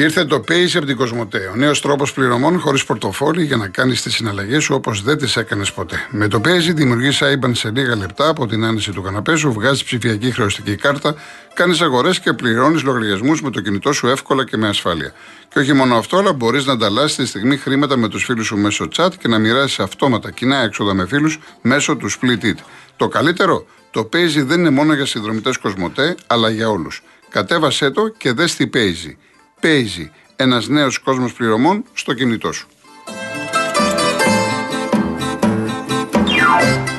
Ήρθε το Pace από την Κοσμοτέ. Ο νέος τρόπος πληρωμών χωρίς πορτοφόλι για να κάνεις τις συναλλαγές σου όπως δεν τις έκανες ποτέ. Με το Pace δημιουργείς IBAN σε λίγα λεπτά από την άνεση του καναπέ σου, βγάζεις ψηφιακή χρεωστική κάρτα, κάνεις αγορές και πληρώνεις λογαριασμούς με το κινητό σου εύκολα και με ασφάλεια. Και όχι μόνο αυτό, αλλά μπορείς να ανταλλάσσεις τη στιγμή χρήματα με τους φίλους σου μέσω chat και να μοιράσεις αυτόματα κοινά έξοδα με φίλους μέσω του Split It. Το καλύτερο, το Pace δεν είναι μόνο για συνδρομητές Κοσμοτέ, αλλά για όλους. Κατέβασέ το και δες τι Pace. Παίζει ένας νέος κόσμος πληρωμών στο κινητό σου.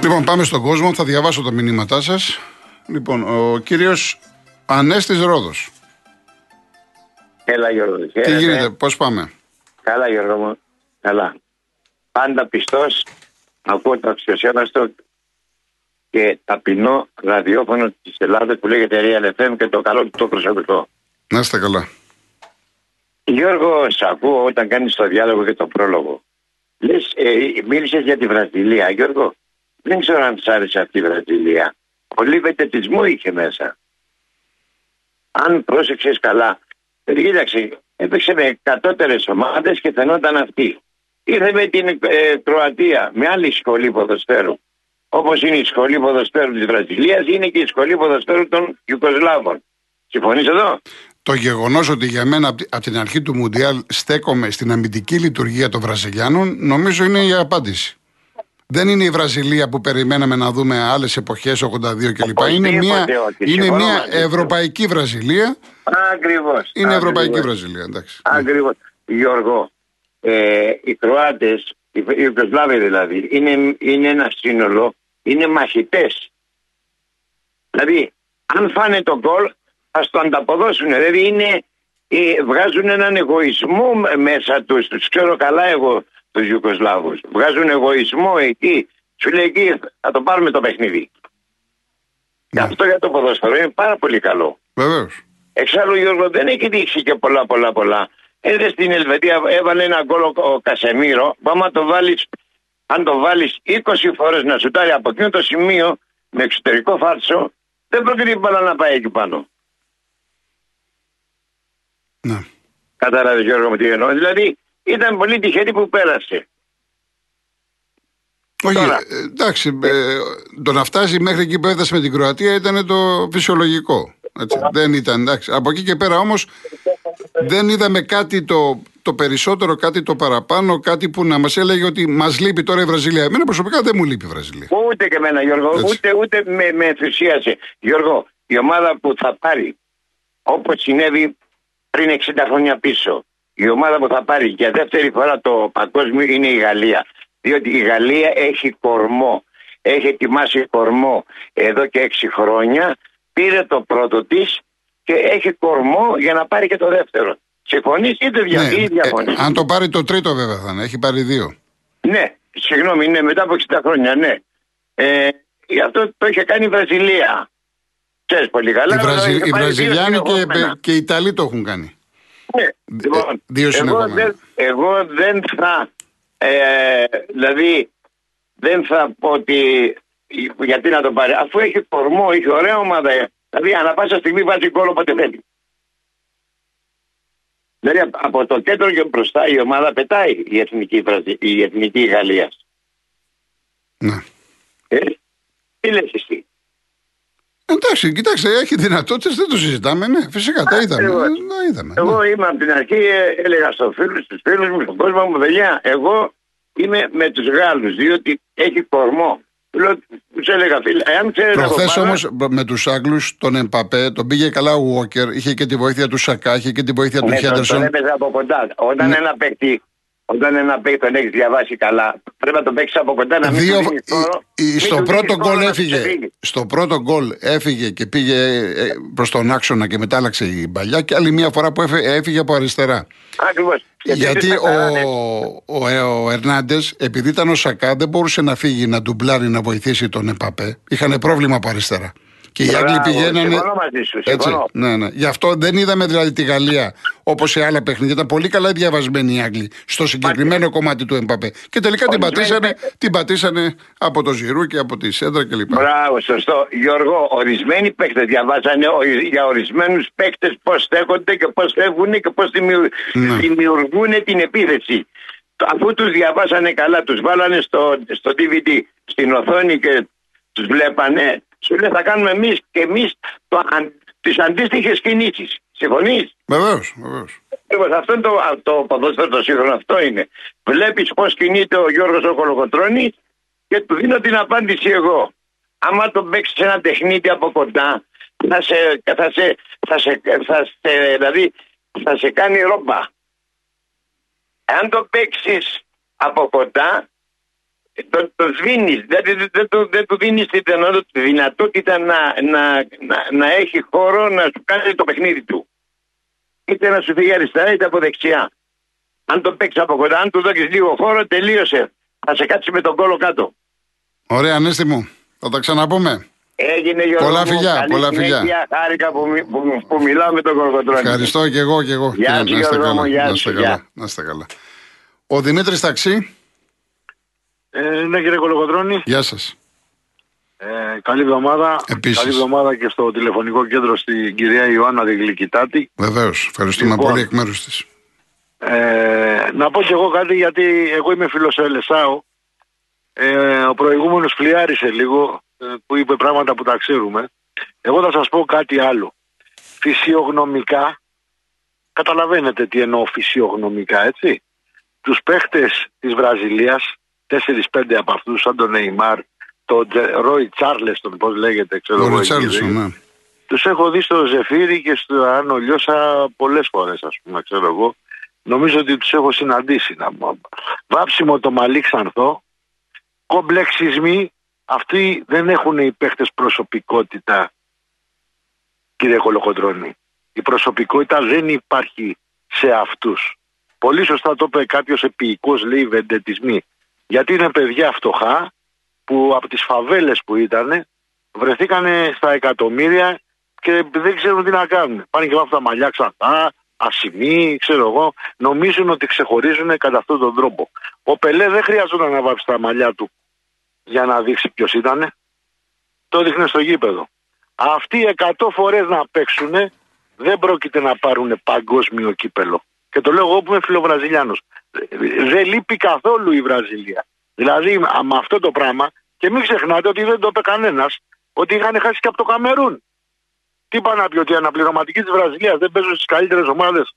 Λοιπόν, πάμε στον κόσμο. Θα διαβάσω τα μηνύματά σας. Λοιπόν, ο κύριος Ανέστης Ρόδος. Έλα Γιώργος. Τι γίνεται, πώς πάμε; Καλά Γιώργο μου. Καλά. Πάντα πιστός, ακούω το αξιοσέβαστο και ταπεινό ραδιόφωνο της Ελλάδας που λέγεται Real FM και το καλό του το προσωπικό. Να είστε καλά. Γιώργο, σ' ακούω όταν κάνεις το διάλογο και το πρόλογο. Λες, ε, μίλησες για τη Βραζιλία. Γιώργο, δεν ξέρω αν σ' άρεσε αυτή η Βραζιλία. Πολύ βετετισμό είχε μέσα. Αν πρόσεξες καλά, κοίταξε, έπαιξε με εκατότερες ομάδες και φαινόταν αυτή. Ήρθε με την ε, Κροατία, με άλλη σχολή ποδοσφαίρου. Όπως είναι η σχολή ποδοσφαίρου της Βραζιλίας, είναι και η σχολή ποδοσφαίρου των Ιουκοσλάβων. Συμφωνείς εδώ; Το γεγονός ότι για μένα από την αρχή του Μουντιάλ στέκομαι στην αμυντική λειτουργία των Βραζιλιάνων, νομίζω είναι η απάντηση. Δεν είναι η Βραζιλία που περιμέναμε να δούμε άλλες εποχές, 82 κλπ. Είναι μια, είναι μια ευρωπαϊκή Βραζιλία. Ακριβώς. Είναι ευρωπαϊκή Βραζιλία, εντάξει. Ακριβώς. Γιώργο, ε, οι Κροάτες, οι Ιουγκοσλάβοι δηλαδή, είναι, είναι ένα σύνολο, είναι μαχητές. Δηλαδή, αν φάνε το γκολ, ας το ανταποδώσουν. Δηλαδή είναι, ε, βγάζουν έναν εγωισμό μέσα τους. Τους ξέρω καλά εγώ τους Ιουκοσλάβους. Βγάζουν εγωισμό εκεί. Σου λέει εκεί θα το πάρουμε το παιχνίδι. Ναι. αυτό για το ποδόσφαιρο είναι πάρα πολύ καλό. Βεβαίως. Εξάλλου Γιώργο δεν έχει δείξει και πολλά πολλά πολλά. Έδε στην Ελβετία έβαλε ένα γκολ ο Κασεμίρο. Άμα το βάλεις, αν το βάλεις 20 φορές να σουτάρει από εκείνο το σημείο με εξωτερικό φάρτσο, δεν πρόκειται η μπάλα να πάει εκεί πάνω. Ναι. Κατάλαβες Γιώργο μου τι εννοώ. Δηλαδή ήταν πολύ τυχερή που πέρασε. Όχι, Τώρα. Ε, εντάξει, ε, το να φτάσει μέχρι εκεί που έφτασε με την Κροατία ήταν το φυσιολογικό. Έτσι. Δεν ήταν εντάξει. Από εκεί και πέρα όμως δεν είδαμε κάτι το, το περισσότερο, κάτι το παραπάνω, κάτι που να μας έλεγε ότι μας λείπει τώρα η Βραζιλία. Εμένα προσωπικά δεν μου λείπει η Βραζιλία. Ούτε και εμένα, Γιώργο, ούτε, ούτε με, με ενθουσίασε. Γιώργο, η ομάδα που θα πάρει, όπως συνέβη πριν 60 χρόνια πίσω, η ομάδα που θα πάρει για δεύτερη φορά το παγκόσμιο είναι η Γαλλία. Διότι η Γαλλία έχει κορμό. Έχει ετοιμάσει κορμό εδώ και έξι χρόνια. Πήρε το πρώτο της και έχει κορμό για να πάρει και το δεύτερο. Συμφωνείς ή δεν διαφωνεί. Ναι, ε, αν το πάρει το τρίτο, βέβαια θα είναι. Έχει πάρει δύο. Ναι, συγγνώμη, είναι μετά από 60 χρόνια, ναι. Ε, αυτό το είχε κάνει η Βραζιλία. Ξέρεις πολύ καλά. Οι, Βραζι... οι Βραζιλιάνοι και, και οι Ιταλοί το έχουν κάνει. Ναι, λοιπόν, δύο εγώ, δεν, εγώ δεν θα. Ε, δηλαδή, δεν θα πω ότι. Γιατί να το πάρει, αφού έχει κορμό, έχει ωραία ομάδα. Δηλαδή, ανά πάσα στιγμή βάζει γκολ όποτε θέλει. Δηλαδή, από το κέντρο και μπροστά η ομάδα πετάει η εθνική, η εθνική Γαλλία. Ναι. Ε, τι λες εσύ; Εντάξει, κοιτάξτε, έχει δυνατότητες, δεν το συζητάμε. Ναι, φυσικά τα είδαμε. Εγώ, ναι, είδαμε, εγώ ναι. είμαι από την αρχή, ε, έλεγα στους φίλους, στους φίλους μου, στον κόσμο μου, παιδιά, εγώ είμαι με τους Γάλλους, διότι έχει κορμό. Του έλεγα, φίλε, εάν Προχθές όμως με τους Άγγλους, τον Εμπαπέ, τον πήγε καλά ο Βόκερ, είχε και τη βοήθεια του Σακά, είχε και τη βοήθεια του ναι, Χέντερσον. Τον έπαιζε από κοντά. Όταν ναι. ένα παίκτη όταν ένα παίκτη τον έχεις διαβάσει καλά, πρέπει να τον παίξεις από κοντά να μην Δύο... η, στο πρώτο γκολ έφυγε. Στο πρώτο γκολ έφυγε και πήγε ε, προς τον άξονα και μετά άλλαξε η παλιά. Και άλλη μια φορά που έφυγε από αριστερά. Ακριβώς. Γιατί ο, ο, ε, ο Ερνάντες, επειδή ήταν ο Σακά, δεν μπορούσε να φύγει να ντουμπλάρει να βοηθήσει τον Επαπέ. Είχαν πρόβλημα από αριστερά. Και οι Άγγλοι πηγαίνανε. Συμφωνώ μαζί σου. Έτσι, ναι, ναι. Γι' αυτό δεν είδαμε δηλαδή τη Γαλλία όπως σε άλλα παιχνίδια. Ήταν πολύ καλά διαβασμένοι οι Άγγλοι στο συγκεκριμένο κομμάτι του Εμπαπέ. Και τελικά την πατήσανε, την πατήσανε από το Ζηρού και από τη Σέντρα κλπ. Μπράβο, σωστό. Γιώργο, ορισμένοι παίκτες διαβάζανε για ορισμένους παίκτες πώς στέκονται και πώς φεύγουν και πώς ναι. δημιουργούν την επίθεση. Αφού τους διαβάσανε καλά, τους βάλανε στο, στο DVD στην οθόνη και τους βλέπανε, σου λέει θα κάνουμε εμείς και εμείς τις αντίστοιχες κινήσεις. Συμφωνείς; Βεβαίως, βεβαίως. Λοιπόν, αυτό είναι το, το ποδόσφαιρο το σύγχρονο, αυτό είναι. Βλέπεις πώς κινείται ο Γιώργος ο Κολοκοτρόνη και του δίνω την απάντηση εγώ. Άμα τον παίξεις ένα τεχνίτη από κοντά, θα σε, θα σε, θα σε, θα σε, δηλαδή, θα σε κάνει ρόμπα. Αν το παίξεις από κοντά, το, το σβήνεις. Δηλαδή δεν, δεν, δεν του δίνεις τη δυνατότητα να, να, να, να έχει χώρο να σου κάνει το παιχνίδι του. Είτε να σου φύγει αριστερά είτε από δεξιά. Αν το παίξεις από κοντά, αν του δώσεις λίγο χώρο, τελείωσε. Θα σε κάτσει με τον κόλο κάτω. Ωραία, Ανέστη μου. Θα τα ξαναπούμε. Έγινε Γιώργο Πολλά φιλιά, πολλά φιλιά. Χάρηκα που, που, που, μιλάω με τον Κορκοτρόνη. Ευχαριστώ και εγώ και εγώ. Γεια σου Γιώργο γεια σου. Να είστε καλά. Ο Δημήτρης Ταξί. Ε, ναι κύριε Κολοκοτρώνη. Γεια σας. Ε, καλή εβδομάδα. Επίσης. Καλή εβδομάδα και στο τηλεφωνικό κέντρο στην κυρία Ιωάννα Διγλυκητάτη. Βεβαίως. Ευχαριστούμε λοιπόν, πολύ εκ μέρους της. Ε, να πω κι εγώ κάτι γιατί εγώ είμαι φίλος Ελεσάου. Ε, ο προηγούμενος φλιάρισε λίγο ε, που είπε πράγματα που τα ξέρουμε. Εγώ θα σας πω κάτι άλλο. Φυσιογνωμικά, καταλαβαίνετε τι εννοώ φυσιογνωμικά έτσι. Τους παίχτες της Βραζιλίας, 4-5 από αυτούς σαν τον Νεϊμάρ, τον Ρόι Τσάρλεστον, πώς λέγεται, ξέρω εγώ. Ναι. Τους έχω δει στο Ζεφύρι και στο Άνω Λιώσα πολλές φορές, ας πούμε, ξέρω εγώ. Νομίζω ότι τους έχω συναντήσει. Να... Βάψιμο το μαλλί ξανθό. Κομπλεξισμοί. Αυτοί δεν έχουν οι παίχτε προσωπικότητα, κύριε Κολοκοντρώνη. Η προσωπικότητα δεν υπάρχει σε αυτούς. Πολύ σωστά το είπε κάποιος επίοικος, λέει βεντετισμοί. Γιατί είναι παιδιά φτωχά, που από τις φαβέλες που ήταν βρεθήκανε στα εκατομμύρια και δεν ξέρουν τι να κάνουν. Πάνε και βάφουν τα μαλλιά ξανά, ασημοί, ξέρω εγώ, νομίζουν ότι ξεχωρίζουν κατά αυτόν τον τρόπο. Ο Πελέ δεν χρειαζόταν να βάψει τα μαλλιά του για να δείξει ποιος ήταν. Το δείχνει στο γήπεδο. Αυτοί εκατό φορές να παίξουν δεν πρόκειται να πάρουν παγκόσμιο κύπελο. Και το λέω εγώ που είμαι φιλοβραζιλιάνος. Δεν λείπει καθόλου η Βραζιλία. Δηλαδή με αυτό το πράγμα και μην ξεχνάτε ότι δεν το είπε κανένας ότι είχαν χάσει και από το Καμερούν. Τι είπα να πει ότι οι αναπληρωματικοί της Βραζιλίας δεν παίζουν στις καλύτερες ομάδες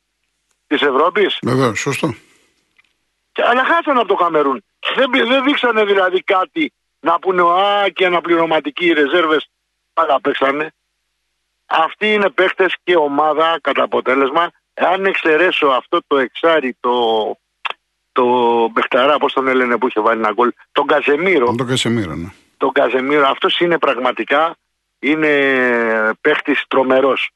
της Ευρώπης; Βεβαίω, σωστό. Και, αλλά χάσανε από το Καμερούν. Δεν, δεν δείξανε δηλαδή κάτι να πούνε Α και αναπληρωματικοί ρεζέρβες αλλά παίξανε. Αυτοί είναι παίχτε και ομάδα κατά αποτέλεσμα. Αν εξαιρέσω αυτό το εξάρι, το το Μπεχταρά, πώς τον έλεγε που είχε βάλει ένα γκολ, τον Καζεμίρο. Τον Καζεμίρο, ναι. Τον Καζεμίρο, αυτός είναι πραγματικά είναι παίχτης τρομερός.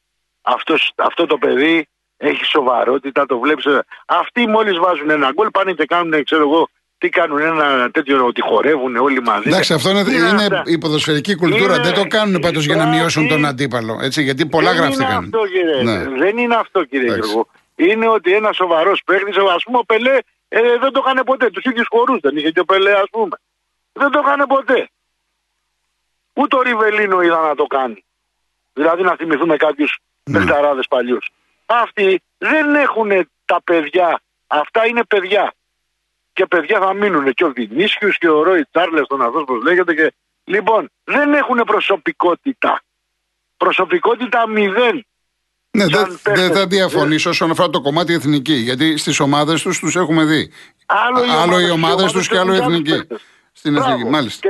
Αυτός το παιδί έχει σοβαρότητα, το βλέπεις. Αυτοί μόλις βάζουν ένα γκολ πάνε και κάνουν, ξέρω εγώ, τι κάνουν ένα τέτοιο ότι χορεύουν όλοι μαζί. Εντάξει, αυτό είναι, είναι, είναι η ποδοσφαιρική κουλτούρα. Είναι, δεν το κάνουν πάντως για να μειώσουν τον αντίπαλο. Έτσι, γιατί πολλά δεν γράφτηκαν. Είναι αυτό, κύριε. Ναι. Δεν είναι αυτό, κύριε Γιώργο. Είναι ότι ένας σοβαρός παίχτης, ας πούμε, ο Πελέ ε, δεν το έκανε ποτέ. Τους ίδιους χορούς δεν είχε και ο Πελέ, ας πούμε. Δεν το έκανε ποτέ. Ούτε ο Ριβελίνο είδα να το κάνει. Δηλαδή να θυμηθούμε κάποιους ναι. παιχταράδε παλιούς. Αυτοί δεν έχουν τα παιδιά. Αυτά είναι παιδιά. Και παιδιά θα μείνουν. Και ο Βινίσιους και ο Ρόι Τσάρλε, τον αυτός που λέγεται. Και... Λοιπόν, δεν έχουν προσωπικότητα. Προσωπικότητα μηδέν. Ναι, δεν δε θα διαφωνήσω όσον αφορά το κομμάτι εθνική. Γιατί στις ομάδες τους τους έχουμε δει. Άλλο, άλλο οι ομάδες τους και άλλο η εθνική. Στην εθνική, μάλιστα.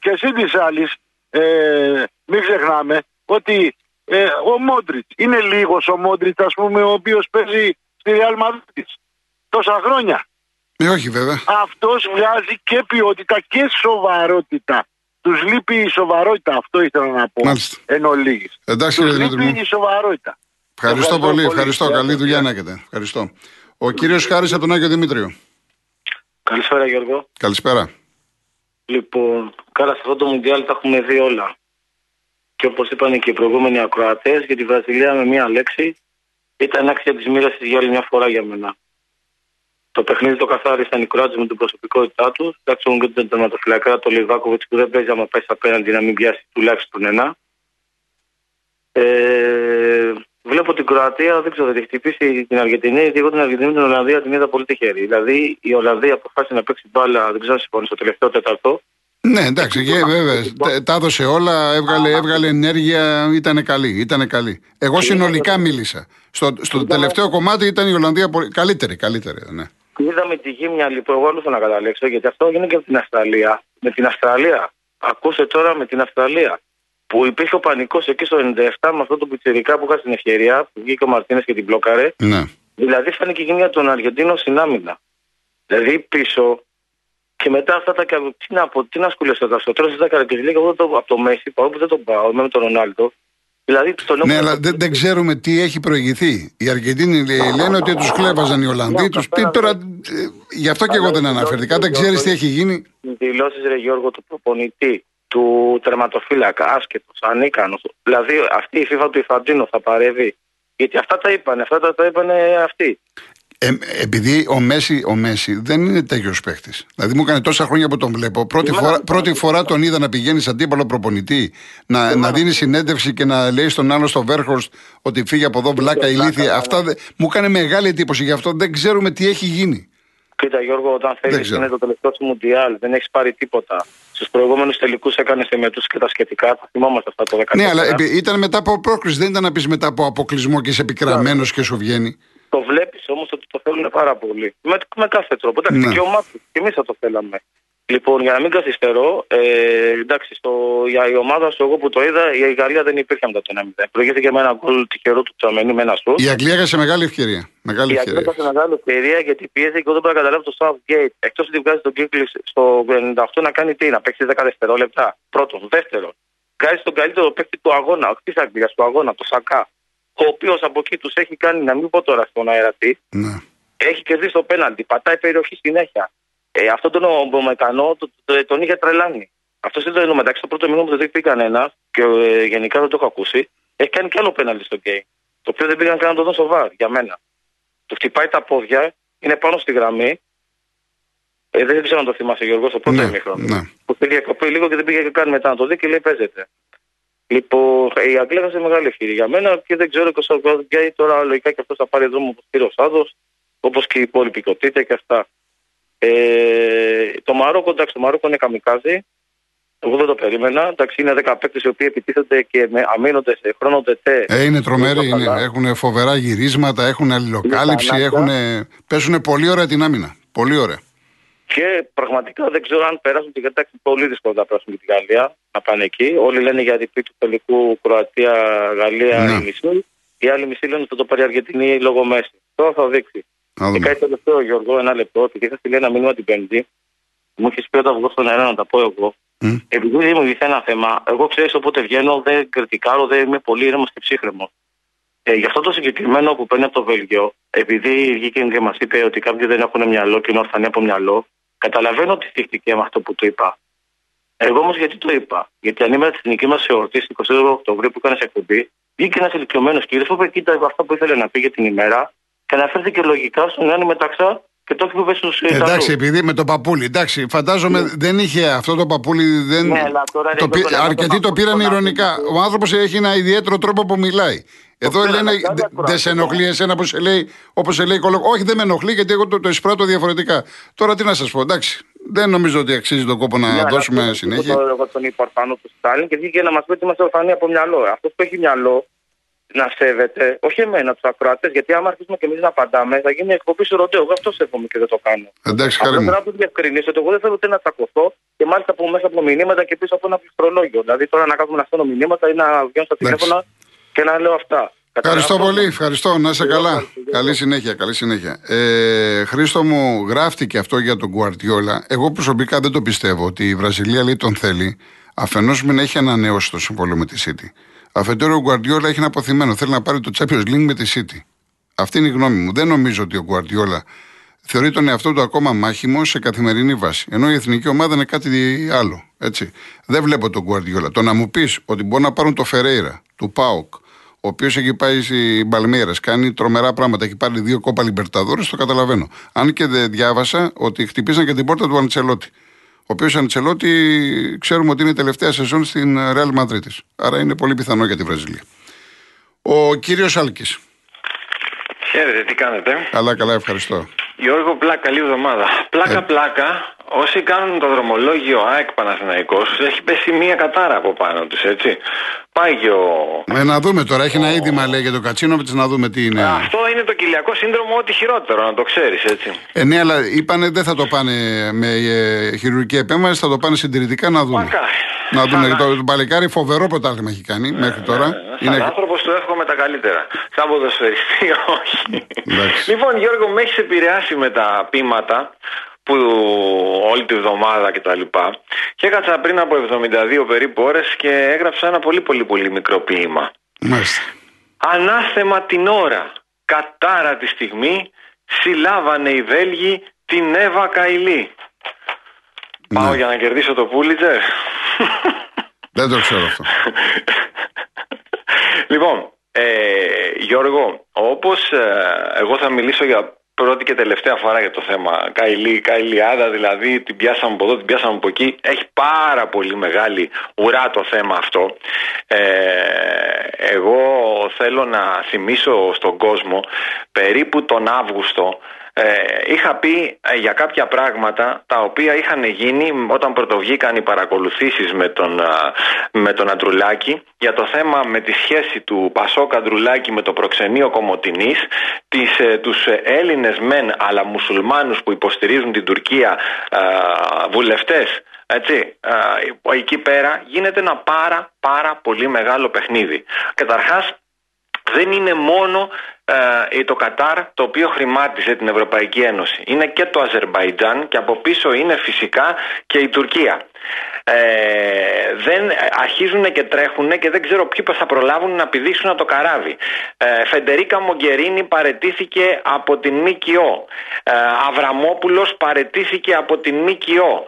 Και εσύ τη άλλη, ε, μην ξεχνάμε ότι ε, ο Μόντριτς είναι λίγος ο Μόντριτς, ας πούμε, ο οποίος παίζει στη Real Madrid τόσα χρόνια. Ε, όχι βέβαια. Αυτός βγάζει και ποιότητα και σοβαρότητα. Τους λείπει η σοβαρότητα, αυτό ήθελα να πω. Μάλιστα. Εν ολίγης. Εντάξει, Τους λείπει η σοβαρότητα. Ευχαριστώ, πολύ, ευχαριστώ. Καλή δουλειά να έχετε. Ευχαριστώ. Ο κύριος Χάρης από τον Άγιο Δημήτριο. Καλησπέρα, Γιώργο. Καλησπέρα. Λοιπόν, καλά, σε αυτό το Μουντιάλ τα έχουμε δει όλα. Και όπως είπαν και οι προηγούμενοι ακροατές, για τη Βραζιλία με μία λέξη, ήταν άξια της μοίρα για άλλη μια φορά για μένα. Το παιχνίδι το καθάρισαν οι Κροάτες με την προσωπικότητά τους. Εντάξει, μου και τον τερματοφυλακά, το Λιβάκοβιτς που δεν παίζει άμα πάει απέναντι να μην πιάσει τουλάχιστον ένα. Ε, βλέπω την Κροατία, δεν ξέρω, έχει χτυπήσει την Αργεντινή, γιατί εγώ την Αργεντινή την Ολλανδία την είδα πολύ τυχερή. Δηλαδή η Ολλανδία αποφάσισε να παίξει μπάλα, δεν ξέρω αν συμφωνείς, στο τελευταίο τέταρτο. Ναι, εντάξει, και βέβαια. Τα έδωσε όλα, έβγαλε, έβγαλε ενέργεια, ήταν καλή. Ήτανε καλή. Εγώ συνολικά μίλησα. Στο, στο τελευταίο κομμάτι ήταν η Ολλανδία πολύ... καλύτερη, καλύτερη. Ναι. Είδαμε τη γύμνια λοιπόν, εγώ άλλο να καταλέξω, γιατί αυτό έγινε και από την Αυστραλία. Με την Αυστραλία. Ακούσε τώρα με την Αυστραλία. Που υπήρχε ο πανικός εκεί στο 97 με αυτό το πιτσερικά που είχα στην ευκαιρία, που βγήκε ο Μαρτίνες και την μπλόκαρε. Ναι. Δηλαδή φάνηκε η γύμνια των Αργεντίνων στην άμυνα. Δηλαδή πίσω και μετά αυτά τα. Τι να πω, τι να σκουλέσαι εδώ. Στο τέλος της Δεκαετία εγώ το, από το Μέση, παρόλο που δεν τον πάω, με τον Ρονάλντο. Δηλαδή, τον ναι, αλλά δεν, δεν ξέρουμε τι έχει προηγηθεί. Οι Αργεντίνοι λένε ότι τους κλέβαζαν οι Ολλανδοί. Του πει τώρα. Ε, γι' αυτό και εγώ δεν αναφέρθηκα. Δεν ξέρεις τι έχει γίνει. Δηλώσεις, Ρε Γιώργο, του προπονητή, του τερματοφύλακα, άσχετο, ανίκανος. Δηλαδή, αυτή η FIFA του Ιφαντίνο θα παρεύει. Γιατί αυτά τα είπαν, αυτά τα, τα είπαν αυτοί. Ε, επειδή ο Μέση, ο Μέση δεν είναι τέτοιος παίχτης. Δηλαδή μου έκανε τόσα χρόνια που τον βλέπω. Πρώτη, φορά, πρώτη φορά τον είδα να πηγαίνει σε αντίπαλο προπονητή, να, να δίνει συνέντευξη και να λέει στον άλλο στο Βέρχορστ ότι φύγει από εδώ βλάκα ηλίθεια. Αυτά δε, μου έκανε μεγάλη εντύπωση γι' αυτό. Δεν ξέρουμε τι έχει γίνει. Κοίτα Γιώργο, όταν θέλεις είναι το τελευταίο του Μουντιάλ, δεν έχεις πάρει τίποτα. Στους προηγούμενους τελικούς έκανε εμετού και τα σχετικά. Θα θυμόμαστε αυτά το 2014. Ναι, αλλά ήταν μετά από πρόκληση. Δεν ήταν να πεις μετά από αποκλεισμό και είσαι επικραμμένος και σου βγαίνει. Το βλέπεις όμως ότι το θέλουν πάρα πολύ. Με, με κάθε τρόπο. Εντάξει, ναι. και ομάδα και εμείς θα το θέλαμε. Λοιπόν, για να μην καθυστερώ, ε, εντάξει, στο, για η ομάδα σου, εγώ που το είδα, η Γαλλία δεν υπήρχε μετά το 1-0. Προηγήθηκε με ένα γκολ τυχερό του Τσαμένου με ένα σουτ. Η Αγγλία έκανε μεγάλη ευκαιρία. Μεγάλη η Αγγλία έκανε μεγάλη ευκαιρία γιατί πιέζει και δεν μπορεί να καταλάβει το Southgate. Εκτός ότι βγάζει τον Κίκλι στο 98 να κάνει τι, να παίξει 10 δευτερόλεπτα. Πρώτον. Δεύτερον, βγάζει τον καλύτερο παίκτη του αγώνα, της Αγγλίας του αγώνα, το Σακά ο οποίος από εκεί τους έχει κάνει, να μην πω τώρα στον αέρα τι, ναι. έχει κερδίσει το πέναντι, πατάει περιοχή συνέχεια. Ε, αυτό τον Ομπομεκανό το, το, τον είχε τρελάνει. Αυτό δεν το μεταξύ το πρώτο μήνυμα που δεν πήγε κανένα και ε, γενικά δεν το έχω ακούσει. Έχει κάνει και άλλο πέναντι στο γκέι. Το οποίο δεν πήγαν καν να το δώσω βάρ για μένα. Του χτυπάει τα πόδια, είναι πάνω στη γραμμή. Ε, δεν ξέρω αν το θυμάσαι Γιώργος στο πρώτο ναι, Ναι. Που πήγε λίγο και δεν πήγε καν μετά να το δει και λέει παίζεται. Λοιπόν, η Αγγλία θα είναι μεγάλη ευκαιρία για μένα και δεν ξέρω και ο Γκέι τώρα λογικά και αυτός θα πάρει δρόμο όπως πήρε ο Σάδος, όπως και η υπόλοιπη κοτήτα και αυτά. Ε, το Μαρόκο, εντάξει, το Μαρόκο είναι καμικάζι. Εγώ δεν το περίμενα. Εντάξει, είναι 10 παίκτες οι οποίοι επιτίθενται και με αμήνονται σε χρόνο τετέ. Ε, είναι τρομεροί, είναι. έχουν φοβερά γυρίσματα, έχουν αλληλοκάλυψη, έχουν, παίζουν πολύ ωραία την άμυνα. Πολύ ωραία. Και πραγματικά δεν ξέρω αν περάσουν την κατάξη πολύ δύσκολο να περάσουν και τη Γαλλία να πάνε εκεί. Όλοι λένε για διπλή του τελικού Κροατία-Γαλλία ναι. η μισή. Οι άλλοι μισοί λένε ότι θα το πάρει Αργεντινή λόγω μέση. Τώρα θα δείξει. Και κάτι τελευταίο, Γιώργο, ένα λεπτό, επειδή είχα στείλει ένα μήνυμα την Πέμπτη, μου είχε πει όταν βγω στον αέρα να τα πω εγώ. Mm. Επειδή δημιουργηθεί ένα θέμα, εγώ ξέρεις όποτε βγαίνω, δεν κριτικάρω, δεν είμαι πολύ ήρεμος και ψύχρεμος. Ε, γι' αυτό το συγκεκριμένο που παίρνει από το Βέλγιο, επειδή βγήκε και μας είπε ότι κάποιοι δεν έχουν μυαλό και είναι ορφανοί από μυαλό, καταλαβαίνω ότι θύχτηκε με αυτό που του είπα. Εγώ όμως γιατί το είπα; Γιατί αν είμαι στην δική μας εορτή, 22 Οκτωβρίου που έκανε εκπομπή, βγήκε ένας ηλικιωμένος κύριος που είπε αυτά που ήθελε να πει για την ημέρα και αναφέρθηκε λογικά στον Ιωάννη Μεταξά και το είπε στους ε, Εντάξει, επειδή με το παππούλι. Εντάξει, φαντάζομαι ναι. δεν είχε αυτό το παππούλι. Δεν... Ναι, αλλά τώρα το πή... Αρκετοί το πήραν ηρωνικά. Ο άνθρωπος έχει ένα ιδιαίτερο τρόπο που μιλάει. Εδώ λένε δεν σε ενοχλεί εσένα που σε λέει, όπως σε λέει κολο... Όχι, δεν με ενοχλεί γιατί εγώ το, το εισπράττω διαφορετικά. Τώρα τι να σας πω, εντάξει. Δεν νομίζω ότι αξίζει τον κόπο να ναι, δώσουμε συνέχεια. Εγώ τον είπα πάνω του Στάλιν και βγήκε να μας πει ότι είμαστε ορφανοί από μυαλό. Αυτός που έχει μυαλό να σέβεται, όχι εμένα τους ακροατές, γιατί άμα αρχίσουμε και εμείς να απαντάμε, θα γίνει εκπομπή σου ρωτέω. Εγώ αυτό σέβομαι και δεν το κάνω. Εντάξει, χαρά μου. Θέλω να του διευκρινίσω ότι εγώ δεν θέλω ούτε να τσακωθώ και μάλιστα από μέσα από μηνύματα και πίσω από ένα πληκτρολόγιο. Δηλαδή τώρα να κάνουμε να στέλνω μηνύματα ή να βγαίνω στα τηλέφωνα και να λέω αυτά. Ευχαριστώ πολύ, ευχαριστώ. Να είσαι καλά. Καλή συνέχεια, καλή συνέχεια. Ε, Χρήστο μου, γράφτηκε αυτό για τον Γκουαρτιόλα. Εγώ προσωπικά δεν το πιστεύω ότι η Βραζιλία λέει τον θέλει. Αφενός να έχει ανανεώσει το συμβόλαιο με τη City. Αφετέρου, ο Γκουαρτιόλα έχει ένα αποθυμένο. Θέλει να πάρει το Champions League με τη City. Αυτή είναι η γνώμη μου. Δεν νομίζω ότι ο Γκουαρτιόλα θεωρεί τον εαυτό του ακόμα μάχημο σε καθημερινή βάση. Ενώ η εθνική ομάδα είναι κάτι άλλο. Έτσι. Δεν βλέπω τον Γκουαρτιόλα. Το να μου πεις ότι μπορεί να πάρουν το Φερέιρα, του Πάοκ, ο οποίος έχει πάει στην Παλμέρα, κάνει τρομερά πράγματα, έχει πάρει δύο κόπα Λιμπερταδόρε, το καταλαβαίνω. Αν και δεν διάβασα ότι χτυπήσαν και την πόρτα του Αντσελότη. Ο οποίος Αντσελότη ξέρουμε ότι είναι η τελευταία σεζόν στην Real Madrid. Άρα είναι πολύ πιθανό για τη Βραζιλία. Ο κύριος Άλκης. Χαίρετε, τι κάνετε. Καλά, καλά, ευχαριστώ. Γιώργο Πλάκα, καλή εβδομάδα. Πλάκα, Ε. πλάκα, όσοι κάνουν το δρομολόγιο ΑΕΚ Παναθηναϊκός, έχει πέσει μία κατάρα από πάνω τους, έτσι. Πάει και ο... Ε, να δούμε τώρα, έχει ένα είδημα λέει για το Κατσίνοβιτς, να δούμε τι είναι. Αυτό είναι το κοιλιακό σύνδρομο, ό,τι χειρότερο, να το ξέρεις, έτσι. Ε, ναι, αλλά είπανε δεν θα το πάνε με ε, χειρουργική επέμβαση, θα το πάνε συντηρητικά να δούμε. Μακάρι. Να δούμε. Σαν- Το, το παλικάρι φοβερό πρωτάθλημα έχει κάνει μέχρι τώρα. Σαν άνθρωπος του εύχομαι τα καλύτερα. Σαν ποδοσφαιριστή, όχι. Εντάξει. λοιπόν, Γιώργο, με έχεις επηρεάσει με τα πείματα που όλη τη βδομάδα και τα λοιπά. Και έκατσα πριν από 72 περίπου ώρες και έγραψα ένα πολύ πολύ πολύ μικρό ποίημα. Μάλιστα. Ανάθεμα την ώρα, κατάρα τη στιγμή, συλλάβανε οι Βέλγοι την Εύα Καηλή. Πάω για να κερδίσω το Πούλιτζερ. Δεν το ξέρω αυτό. λοιπόν, ε, Γιώργο, όπως ε, εγώ θα μιλήσω για πρώτη και τελευταία φορά για το θέμα Καηλή, Καηλιάδα, δηλαδή την πιάσαμε από εδώ, την πιάσαμε από εκεί. Έχει πάρα πολύ μεγάλη ουρά το θέμα αυτό. Ε, εγώ θέλω να θυμίσω στον κόσμο περίπου τον Αύγουστο ε, είχα πει ε, για κάποια πράγματα τα οποία είχαν γίνει όταν πρωτοβγήκαν οι παρακολουθήσεις με τον, α, με τον Αντρουλάκη για το θέμα με τη σχέση του Πασόκ Αντρουλάκη με το προξενείο Κομωτινής τις, ε, τους ε, Έλληνες μεν αλλά μουσουλμάνους που υποστηρίζουν την Τουρκία α, βουλευτές έτσι, α, εκεί πέρα γίνεται ένα πάρα πάρα πολύ μεγάλο παιχνίδι. Καταρχάς δεν είναι μόνο ε, το Κατάρ το οποίο χρημάτισε την Ευρωπαϊκή Ένωση. Είναι και το Αζερμπαϊτζάν και από πίσω είναι φυσικά και η Τουρκία. Ε, δεν αρχίζουν και τρέχουν και δεν ξέρω ποιοι θα προλάβουν να πηδήσουν το καράβι. Ε, Φεντερίκα Μογκερίνη παρετήθηκε από την ΜΚΟ. Ε, Αβραμόπουλος παρετήθηκε από την ΜΚΟ.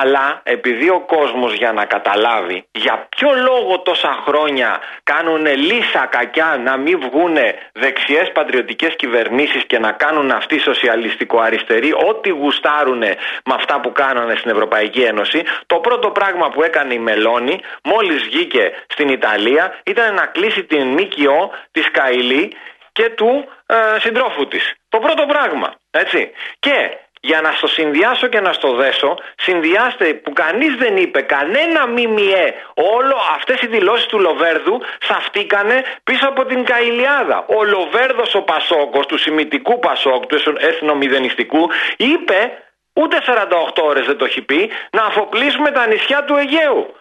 Αλλά επειδή ο κόσμος για να καταλάβει για ποιο λόγο τόσα χρόνια κάνουν λύσα κακιά να μην βγούνε δεξιές πατριωτικές κυβερνήσεις και να κάνουν αυτοί σοσιαλιστικο-αριστεροί ό,τι γουστάρουν με αυτά που κάνανε στην Ευρωπαϊκή Ένωση το πρώτο πράγμα που έκανε η Μελώνη μόλις βγήκε στην Ιταλία ήταν να κλείσει την ΜΚΟ της Καηλή και του ε, συντρόφου της. Το πρώτο πράγμα, έτσι. Και για να στο συνδυάσω και να στο δέσω, συνδυάστε που κανείς δεν είπε, κανένα ΜΜΕ, όλο αυτές οι δηλώσεις του Λοβέρδου σαφτήκανε πίσω από την Καηλιάδα. Ο Λοβέρδος ο Πασόκος, του σημητικού Πασόκ, του εθνομηδενιστικού, είπε, ούτε 48 ώρες δεν το έχει πει, να αφοπλίσουμε τα νησιά του Αιγαίου.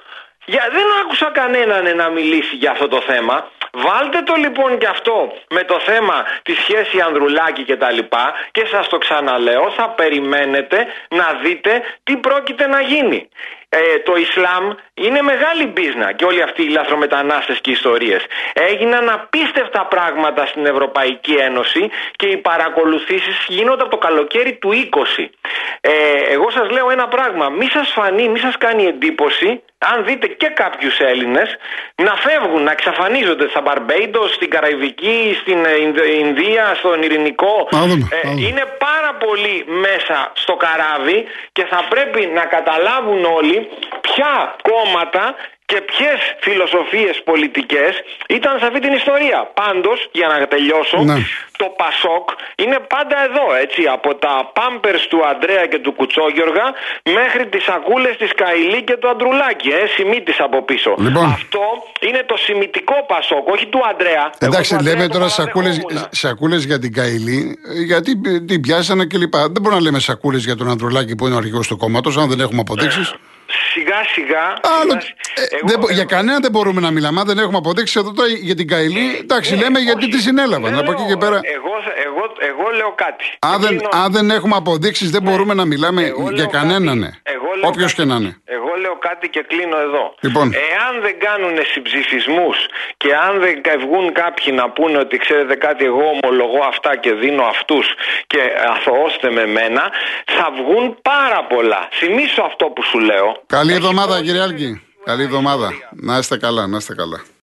Για, δεν άκουσα κανέναν να μιλήσει για αυτό το θέμα. Βάλτε το λοιπόν και αυτό με το θέμα της σχέσης Ανδρουλάκη και τα λοιπά και σας το ξαναλέω θα περιμένετε να δείτε τι πρόκειται να γίνει. Ε, το Ισλάμ είναι μεγάλη μπίζνα και όλοι αυτοί οι λαθρομετανάστες και ιστορίες. Έγιναν απίστευτα πράγματα στην Ευρωπαϊκή Ένωση και οι παρακολουθήσεις γίνονται από το καλοκαίρι του 20. Ε, εγώ σας λέω ένα πράγμα, μη σας φανεί, μη σας κάνει εντύπωση αν δείτε και κάποιους Έλληνες να φεύγουν, να εξαφανίζονται στα Μπαρμπέιντος, στην Καραϊβική, στην ε, Ινδ- Ινδία, στον Ειρηνικό. Να δούμε, Ε, να δούμε. είναι πάρα πολύ μέσα στο καράβι και θα πρέπει να καταλάβουν όλοι ποια κόμματα και ποιες φιλοσοφίες πολιτικές ήταν σε αυτή την ιστορία. Πάντως, για να τελειώσω, Ναι. το Πασόκ είναι πάντα εδώ, έτσι. Από τα πάμπερ του Αντρέα και του Κουτσόγιοργα μέχρι τις σακούλες της Καηλή και του Αντρουλάκη, ε, σημείτη από πίσω. Λοιπόν. Αυτό είναι το σημητικό Πασόκ, όχι του Αντρέα. Εντάξει, Εγώ του λέμε Αντρέα τώρα τον σακούλες, παραδεχόμουν. σακούλες για την Καηλή, ε, γιατί την πιάσανε κλπ. Δεν μπορούμε να λέμε σακούλες για τον Ανδρουλάκη που είναι ο αρχηγός του κόμματος, αν δεν έχουμε αποδείξεις. Σιγά σιγά. Άλλο, σιγά, ε, εγώ- δεν μπο- για κανένα δεν μπορούμε να μιλάμε. Αν δεν έχουμε αποδείξει εδώ τώρα για την Καηλή, εντάξει, Ναι, λέμε γιατί όχι. τη συνέλαβαν. Δεν Από εκεί λέω, και πέρα. Εγώ, εγώ, εγώ λέω κάτι. Αν δεν, Κλείνω- αν δεν έχουμε αποδείξεις, δεν μπορούμε να μιλάμε Εγώ για λέω κανέναν. κάτι- εγώ λέω Όποιος κάτι- και να είναι. Εγώ λέω κάτι και κλείνω εδώ. Λοιπόν. Εάν δεν κάνουν συμψηφισμούς και αν δεν κα- βγουν κάποιοι να πούνε ότι ξέρετε κάτι, εγώ ομολογώ αυτά και δίνω αυτούς και αθωώστε με μένα, θα βγουν πάρα πολλά. Θυμήσου αυτό που σου λέω. Καλή Έχει εβδομάδα, δώσει- κύριε Άλκη. Καλή εβδομάδα. Να είστε καλά, να είστε καλά.